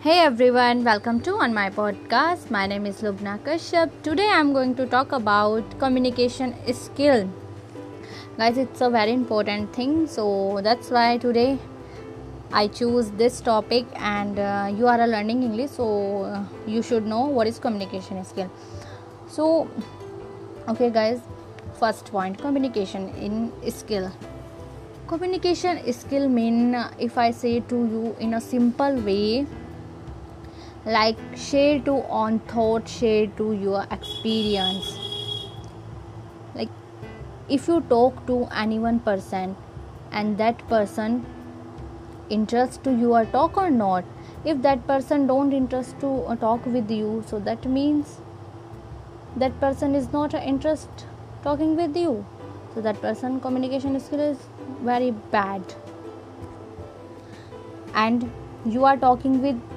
Hey everyone, welcome to on my podcast. My name is Lubna Kashyap. Today I'm going to talk about communication skill. Guys, it's a very important thing, so that's why today I choose this topic and uh, you are learning English, so uh, you should know what is communication skill. So, okay guys, first point communication in skill communication skill mean uh, if i say to you in a simple way like share to on thought share to your experience. Like if you talk to any one person and that person interest to your talk or not if that person don't interest to uh, talk with you so that means that person is not interest talking with you. So that person communication skill is very bad. And you are talking with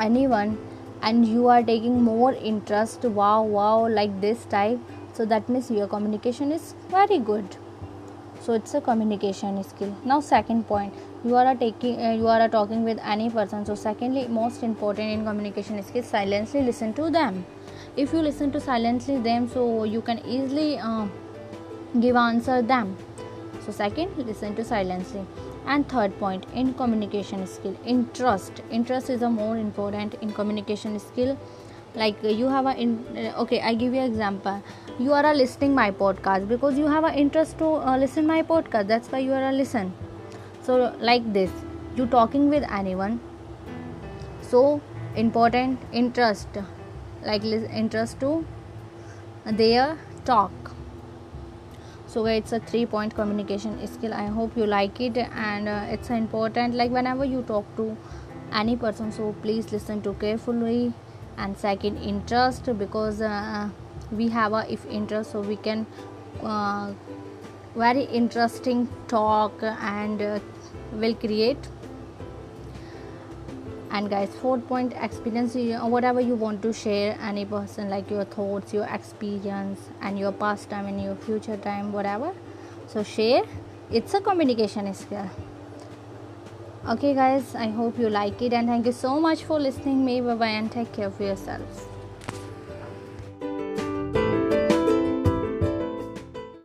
anyone and you are taking more interest wow wow like this type. So that means your communication is very good. So it's a communication skill. Now second point you are taking uh, you are talking with any person. So secondly most important in communication skill silently listen to them. If you listen to silently them so you can easily uh, give answer them. So second listen to silently and third point in communication skill interest interest is a more important in communication skill. Like you have a in, uh, okay i give you example. You are a listening my podcast because you have an interest to uh, listen my podcast. That's why you are a listen. So like this you talking with anyone. So important interest. Like interest to their talk so it's a three point communication skill. I hope you like it and uh, it's important. Like whenever you talk to any person so please listen to carefully and second interest because uh, we have a if interest so we can uh, very interesting talk and uh, will create and guys fourth point experience whatever you want to share any person like your thoughts your experience and your past time and your future time whatever. So share. It's a communication skill. Okay guys i hope you like it. And thank you so much for listening. Me bye bye and take care of yourselves